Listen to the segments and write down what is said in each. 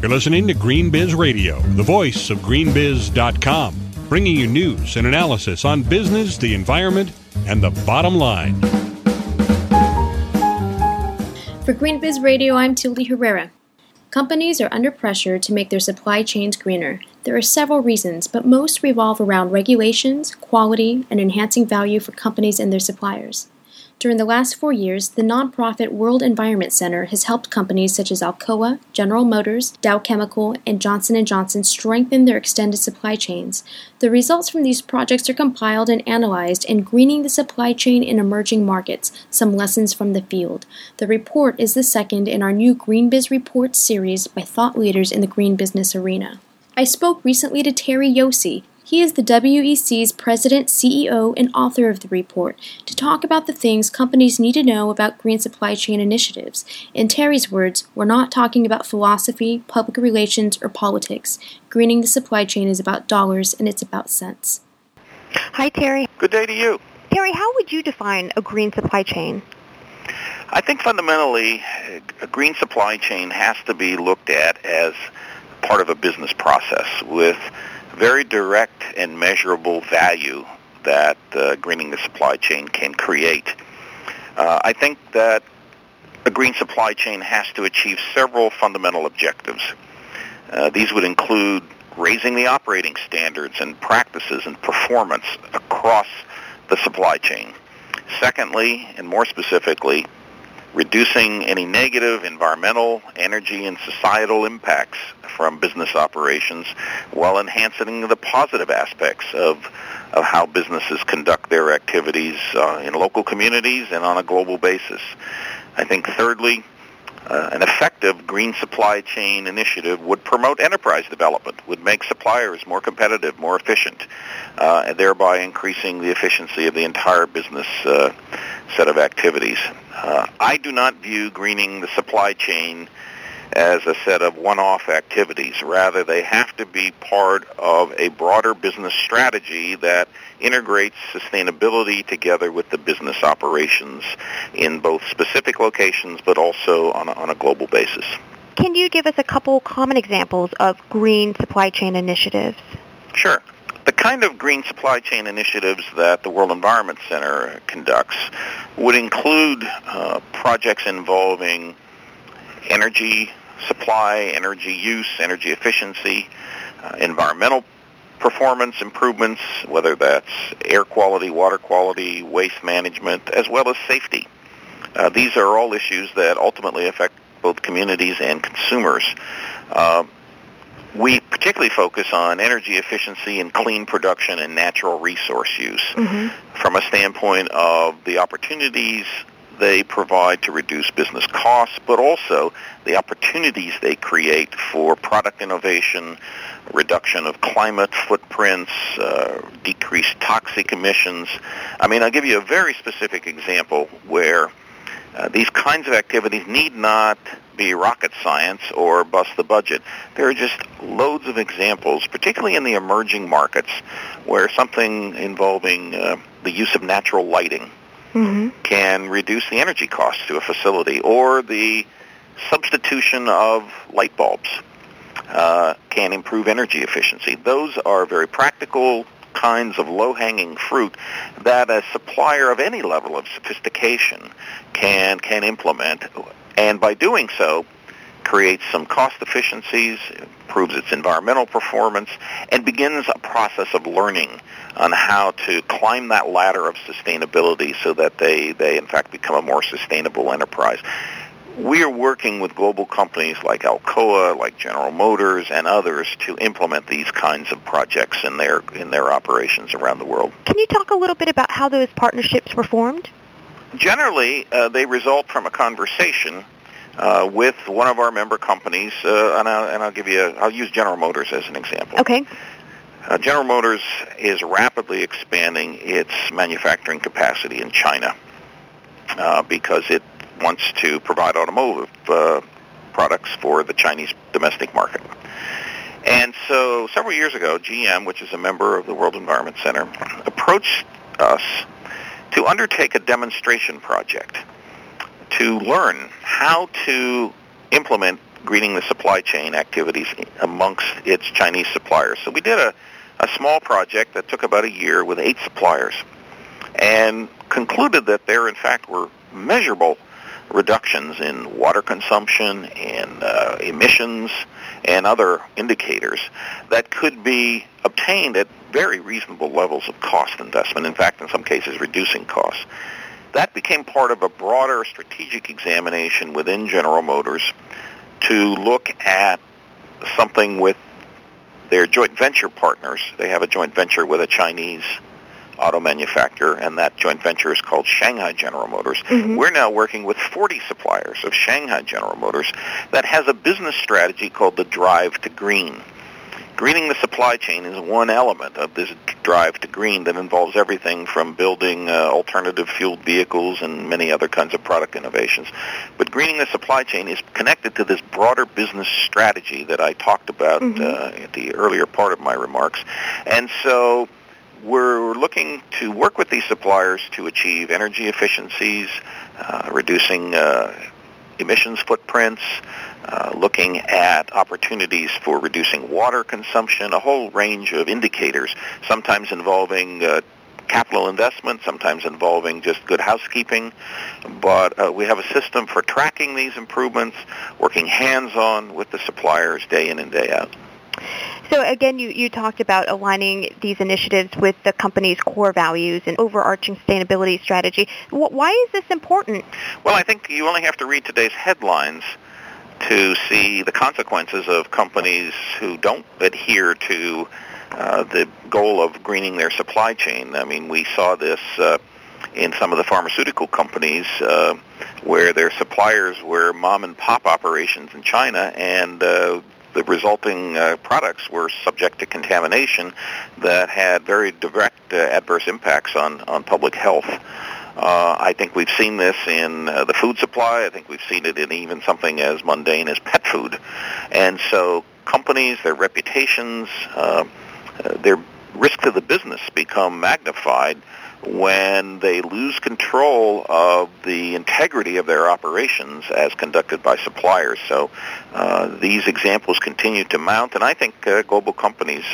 You're listening to Green Biz Radio, the voice of greenbiz.com, bringing you news and analysis on business, the environment, and the bottom line. For Green Biz Radio, I'm Tilde Herrera. Companies are under pressure to make their supply chains greener. There are several reasons, but most revolve around regulations, quality, and enhancing value for companies and their suppliers. During the last four years, the nonprofit World Environment Center has helped companies such as Alcoa, General Motors, Dow Chemical, and Johnson & Johnson strengthen their extended supply chains. The results from these projects are compiled and analyzed in Greening the Supply Chain in Emerging Markets: Some Lessons from the Field. The report is the second in our new Green Biz Report series by thought leaders in the green business arena. I spoke recently to Terry Yosie, he is the WEC's president, CEO, and author of the report to talk about the things companies need to know about green supply chain initiatives. In Terry's words, we're not talking about philosophy, public relations, or politics. Greening the supply chain is about dollars and it's about cents. Hi, Terry. Good day to you. Terry, how would you define a green supply chain? I think fundamentally, a green supply chain has to be looked at as part of a business process with very direct and measurable value that uh, greening the supply chain can create. Uh, I think that a green supply chain has to achieve several fundamental objectives. Uh, these would include raising the operating standards and practices and performance across the supply chain. Secondly, and more specifically, reducing any negative environmental, energy, and societal impacts from business operations while enhancing the positive aspects of, of how businesses conduct their activities uh, in local communities and on a global basis. I think thirdly, uh, an effective green supply chain initiative would promote enterprise development, would make suppliers more competitive, more efficient, uh, and thereby increasing the efficiency of the entire business uh, set of activities. Uh, I do not view greening the supply chain as a set of one-off activities. Rather, they have to be part of a broader business strategy that integrates sustainability together with the business operations in both specific locations but also on a, on a global basis. Can you give us a couple common examples of green supply chain initiatives? Sure. The kind of green supply chain initiatives that the World Environment Center conducts would include uh, projects involving energy supply, energy use, energy efficiency, uh, environmental performance improvements, whether that's air quality, water quality, waste management, as well as safety. Uh, these are all issues that ultimately affect both communities and consumers. Uh, we particularly focus on energy efficiency and clean production and natural resource use mm-hmm. from a standpoint of the opportunities they provide to reduce business costs, but also the opportunities they create for product innovation, reduction of climate footprints, uh, decreased toxic emissions. I mean, I'll give you a very specific example where uh, these kinds of activities need not be rocket science or bust the budget. There are just loads of examples, particularly in the emerging markets, where something involving uh, the use of natural lighting mm-hmm. can reduce the energy costs to a facility, or the substitution of light bulbs uh, can improve energy efficiency. Those are very practical kinds of low-hanging fruit that a supplier of any level of sophistication can can implement, and by doing so, creates some cost efficiencies, improves its environmental performance, and begins a process of learning on how to climb that ladder of sustainability so that they, they in fact become a more sustainable enterprise. We are working with global companies like Alcoa, like General Motors, and others to implement these kinds of projects in their in their operations around the world. Can you talk a little bit about how those partnerships were formed? Generally, uh, they result from a conversation uh, with one of our member companies, uh, and, I'll, and I'll give you, a, I'll use General Motors as an example. Okay. Uh, General Motors is rapidly expanding its manufacturing capacity in China uh, because it wants to provide automotive uh, products for the Chinese domestic market. And so several years ago, GM, which is a member of the World Environment Center, approached us to undertake a demonstration project to learn how to implement greening the supply chain activities amongst its Chinese suppliers. So we did a, a small project that took about a year with eight suppliers and concluded that there, in fact, were measurable reductions in water consumption and uh, emissions and other indicators that could be obtained at very reasonable levels of cost investment. In fact, in some cases, reducing costs. That became part of a broader strategic examination within General Motors to look at something with their joint venture partners. They have a joint venture with a Chinese auto manufacturer, and that joint venture is called Shanghai General Motors. Mm-hmm. We're now working with 40 suppliers of Shanghai General Motors that has a business strategy called the Drive to Green. Greening the supply chain is one element of this drive to green that involves everything from building uh, alternative fueled vehicles and many other kinds of product innovations. But greening the supply chain is connected to this broader business strategy that I talked about mm-hmm. uh, at the earlier part of my remarks. And so we're looking to work with these suppliers to achieve energy efficiencies, uh, reducing uh, emissions footprints, uh, looking at opportunities for reducing water consumption, a whole range of indicators, sometimes involving uh, capital investment, sometimes involving just good housekeeping. But uh, we have a system for tracking these improvements, working hands-on with the suppliers day in and day out. So again, you, you talked about aligning these initiatives with the company's core values and overarching sustainability strategy. Why is this important? Well, I think you only have to read today's headlines to see the consequences of companies who don't adhere to uh, the goal of greening their supply chain. I mean, we saw this uh, in some of the pharmaceutical companies uh, where their suppliers were mom and pop operations in China, and uh, the resulting uh, products were subject to contamination that had very direct uh, adverse impacts on, on public health. Uh, I think we've seen this in uh, the food supply. I think we've seen it in even something as mundane as pet food. And so companies, their reputations, uh, uh, their risk to the business become magnified when they lose control of the integrity of their operations as conducted by suppliers. So uh, these examples continue to mount, and I think uh, global companies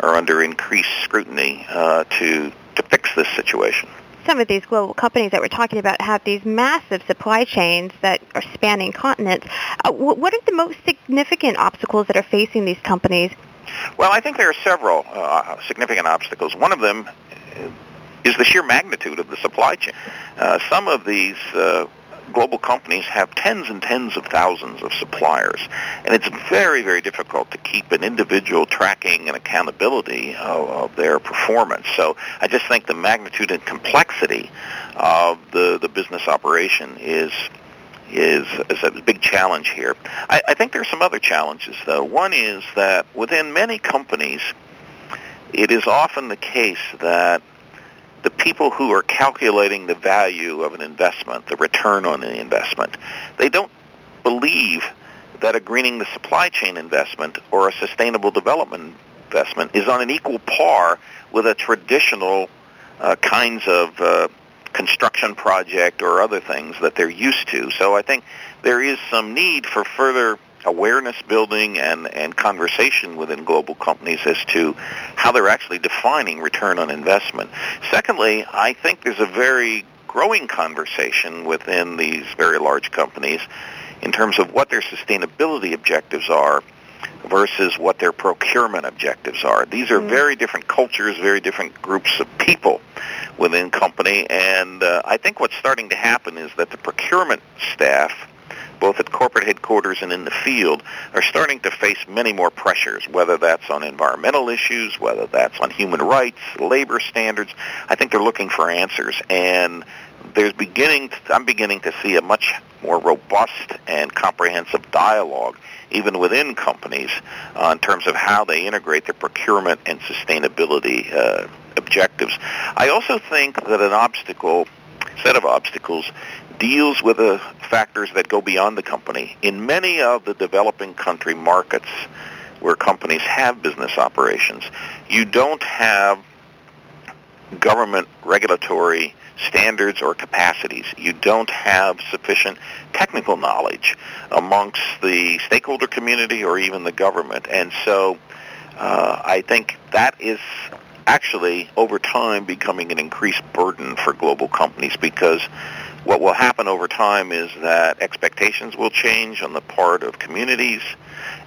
are under increased scrutiny uh, to to fix this situation. Some of these global companies that we're talking about have these massive supply chains that are spanning continents. Uh, what are the most significant obstacles that are facing these companies? Well, I think there are several uh, significant obstacles. One of them is the sheer magnitude of the supply chain. Uh, some of these uh, global companies have tens and tens of thousands of suppliers, and it's very, very difficult to keep an individual tracking and accountability of, of their performance. So I just think the magnitude and complexity of the, the business operation is is, is a big challenge here. I, I think there are some other challenges, though. One is that within many companies, it is often the case that the people who are calculating the value of an investment, the return on the investment, they don't believe that a greening the supply chain investment or a sustainable development investment is on an equal par with a traditional uh, kinds of uh, construction project or other things that they're used to. So I think there is some need for further awareness building and, and conversation within global companies as to how they're actually defining return on investment. Secondly, I think there's a very growing conversation within these very large companies in terms of what their sustainability objectives are versus what their procurement objectives are. These are mm. very different cultures, very different groups of people within company, and uh, I think what's starting to happen is that the procurement staff both at corporate headquarters and in the field, are starting to face many more pressures, whether that's on environmental issues, whether that's on human rights, labor standards. I think they're looking for answers, and there's beginning. To, I'm beginning to see a much more robust and comprehensive dialogue, even within companies, uh, in terms of how they integrate their procurement and sustainability uh, objectives. I also think that an obstacle set of obstacles deals with the factors that go beyond the company. In many of the developing country markets where companies have business operations, you don't have government regulatory standards or capacities. You don't have sufficient technical knowledge amongst the stakeholder community or even the government. And so uh, I think that is actually over time becoming an increased burden for global companies because what will happen over time is that expectations will change on the part of communities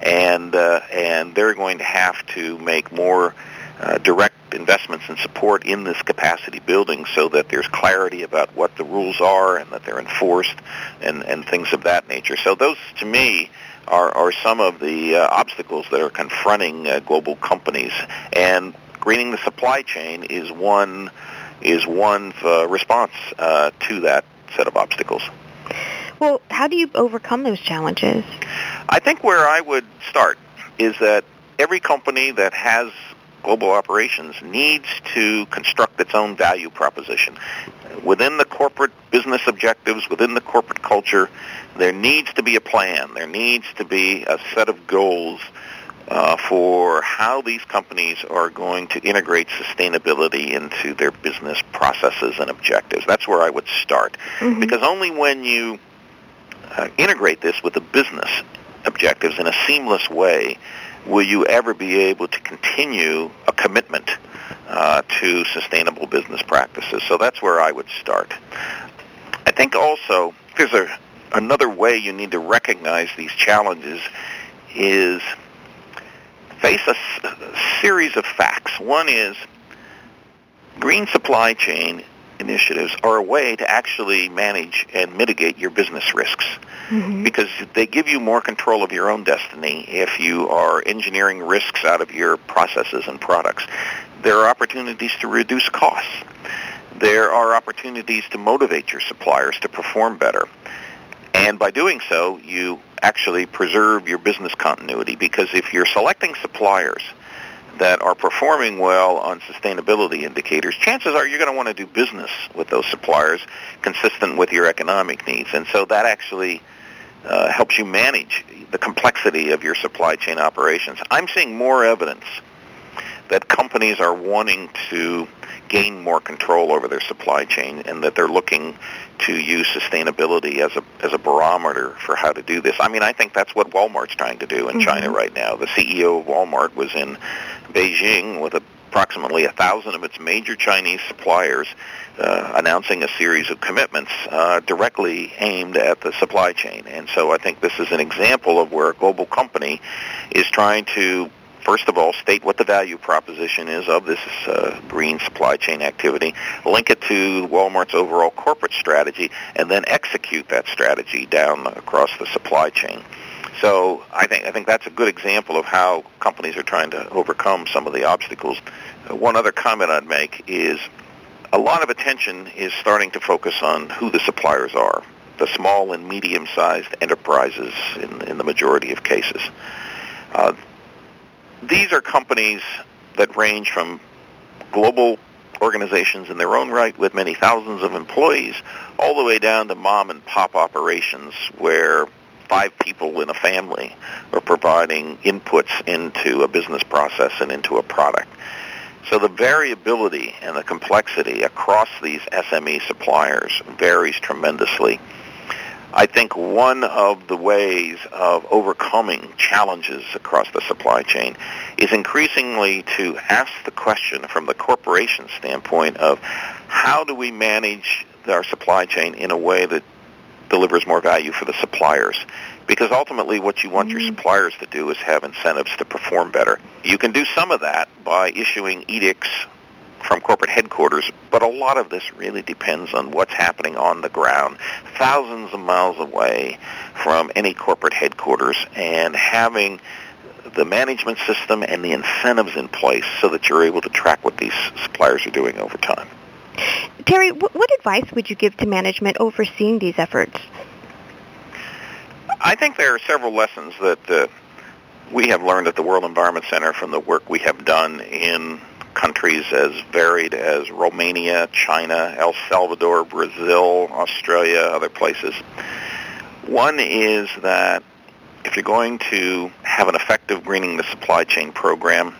and uh, and they're going to have to make more uh, direct investments and support in this capacity building so that there's clarity about what the rules are and that they're enforced and, and things of that nature. So those, to me, are, are some of the uh, obstacles that are confronting uh, global companies. And greening the supply chain is one is one uh, response uh, to that set of obstacles. Well, how do you overcome those challenges? I think where I would start is that every company that has global operations needs to construct its own value proposition. Within the corporate business objectives, within the corporate culture, there needs to be a plan. There needs to be a set of goals uh, for how these companies are going to integrate sustainability into their business processes and objectives. That's where I would start. Mm-hmm. Because only when you uh, integrate this with the business objectives in a seamless way will you ever be able to continue a commitment uh, to sustainable business practices? So that's where I would start. I think also there's a, another way you need to recognize these challenges is face a, a series of facts. One is green supply chain initiatives are a way to actually manage and mitigate your business risks mm-hmm. because they give you more control of your own destiny if you are engineering risks out of your processes and products. There are opportunities to reduce costs. There are opportunities to motivate your suppliers to perform better. And by doing so, you actually preserve your business continuity because if you're selecting suppliers that are performing well on sustainability indicators, chances are you're going to want to do business with those suppliers consistent with your economic needs. And so that actually uh, helps you manage the complexity of your supply chain operations. I'm seeing more evidence that companies are wanting to gain more control over their supply chain and that they're looking to use sustainability as a as a barometer for how to do this. I mean, I think that's what Walmart's trying to do in mm-hmm. China right now. The CEO of Walmart was in Beijing with approximately a thousand of its major Chinese suppliers uh, announcing a series of commitments uh, directly aimed at the supply chain. And so I think this is an example of where a global company is trying to first of all, state what the value proposition is of this uh, green supply chain activity, link it to Walmart's overall corporate strategy, and then execute that strategy down across the supply chain. So I think I think that's a good example of how companies are trying to overcome some of the obstacles. Uh, one other comment I'd make is a lot of attention is starting to focus on who the suppliers are, the small and medium-sized enterprises in, in the majority of cases. Uh, these are companies that range from global organizations in their own right with many thousands of employees all the way down to mom and pop operations where five people in a family are providing inputs into a business process and into a product. So the variability and the complexity across these SME suppliers varies tremendously. I think one of the ways of overcoming challenges across the supply chain is increasingly to ask the question from the corporation standpoint of how do we manage our supply chain in a way that delivers more value for the suppliers. Because ultimately what you want your mm-hmm. suppliers to do is have incentives to perform better. You can do some of that by issuing edicts from corporate headquarters, but a lot of this really depends on what's happening on the ground, thousands of miles away from any corporate headquarters, and having the management system and the incentives in place so that you're able to track what these suppliers are doing over time. Terry, what advice would you give to management overseeing these efforts? I think there are several lessons that uh, we have learned at the World Environment Center from the work we have done in countries as varied as Romania, China, El Salvador, Brazil, Australia, other places. One is that if you're going to have an effective greening the supply chain program,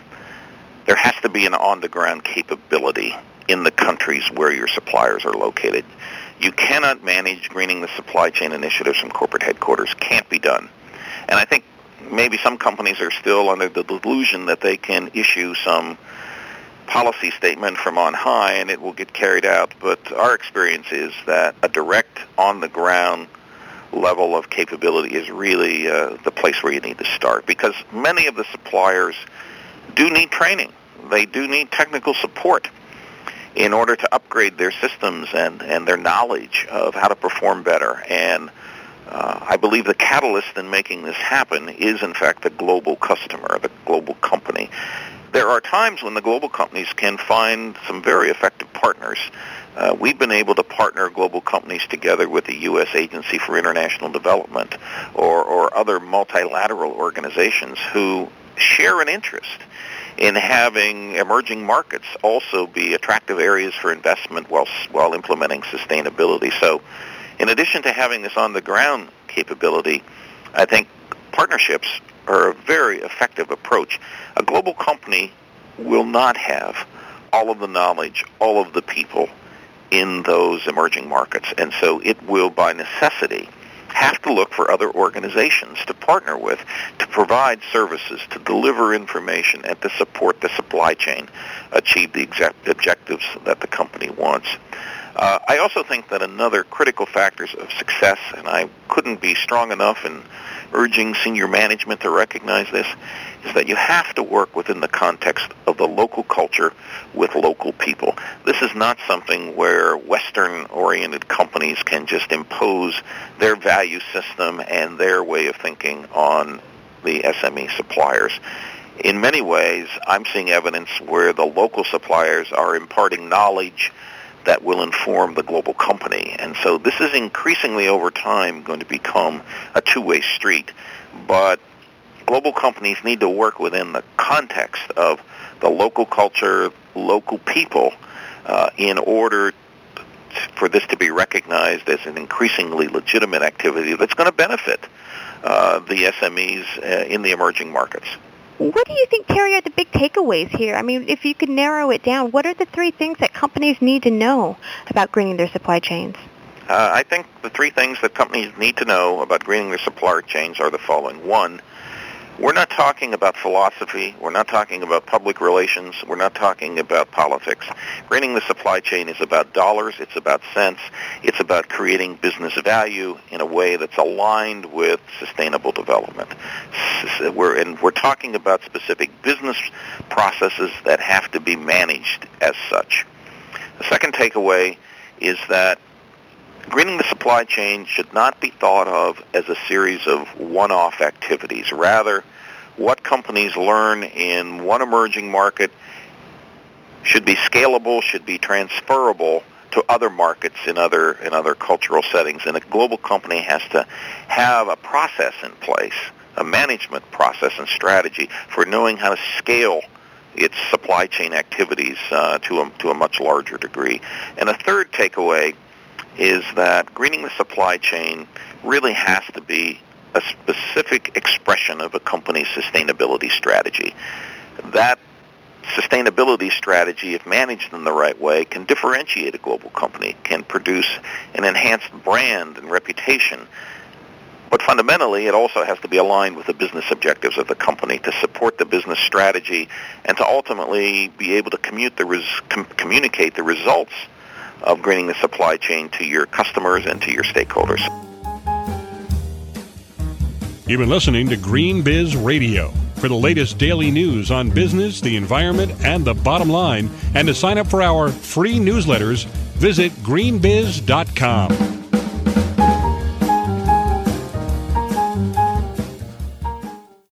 there has to be an on-the-ground capability in the countries where your suppliers are located. You cannot manage greening the supply chain initiatives from corporate headquarters. Can't be done. And I think maybe some companies are still under the delusion that they can issue some policy statement from on high and it will get carried out. But our experience is that a direct, on-the-ground level of capability is really uh, the place where you need to start because many of the suppliers do need training. They do need technical support in order to upgrade their systems and, and their knowledge of how to perform better. And uh, I believe the catalyst in making this happen is, in fact, the global customer, the global company. There are times when the global companies can find some very effective partners. Uh, we've been able to partner global companies together with the U.S. Agency for International Development or, or other multilateral organizations who share an interest in having emerging markets also be attractive areas for investment while, while implementing sustainability. So in addition to having this on-the-ground capability, I think partnerships are a very effective approach. A global company will not have all of the knowledge, all of the people in those emerging markets. And so it will, by necessity, have to look for other organizations to partner with to provide services, to deliver information, and to support the supply chain achieve the exact objectives that the company wants. Uh, I also think that another critical factor of success, and I couldn't be strong enough in urging senior management to recognize this, is that you have to work within the context of the local culture with local people. This is not something where Western-oriented companies can just impose their value system and their way of thinking on the SME suppliers. In many ways, I'm seeing evidence where the local suppliers are imparting knowledge that will inform the global company. And so this is increasingly over time going to become a two-way street. But global companies need to work within the context of the local culture, local people, uh, in order for this to be recognized as an increasingly legitimate activity that's going to benefit uh, the SMEs uh, in the emerging markets. What do you think, Terry, are the big takeaways here? I mean, if you could narrow it down, what are the three things that companies need to know about greening their supply chains? Uh, I think the three things that companies need to know about greening their supply chains are the following. One, we're not talking about philosophy. We're not talking about public relations. We're not talking about politics. Greening the supply chain is about dollars. It's about cents. It's about creating business value in a way that's aligned with sustainable development. We're, and we're talking about specific business processes that have to be managed as such. The second takeaway is that greening the supply chain should not be thought of as a series of one-off activities. Rather, what companies learn in one emerging market should be scalable, should be transferable to other markets in other in other cultural settings. And a global company has to have a process in place, a management process and strategy for knowing how to scale its supply chain activities uh, to a to a much larger degree. And a third takeaway is that greening the supply chain really has to be a specific expression of a company's sustainability strategy. That sustainability strategy, if managed in the right way, can differentiate a global company, can produce an enhanced brand and reputation. But fundamentally, it also has to be aligned with the business objectives of the company to support the business strategy and to ultimately be able to the res- com- communicate the results of greening the supply chain to your customers and to your stakeholders. You've been listening to Green Biz Radio. For the latest daily news on business, the environment, and the bottom line, and to sign up for our free newsletters, visit greenbiz.com.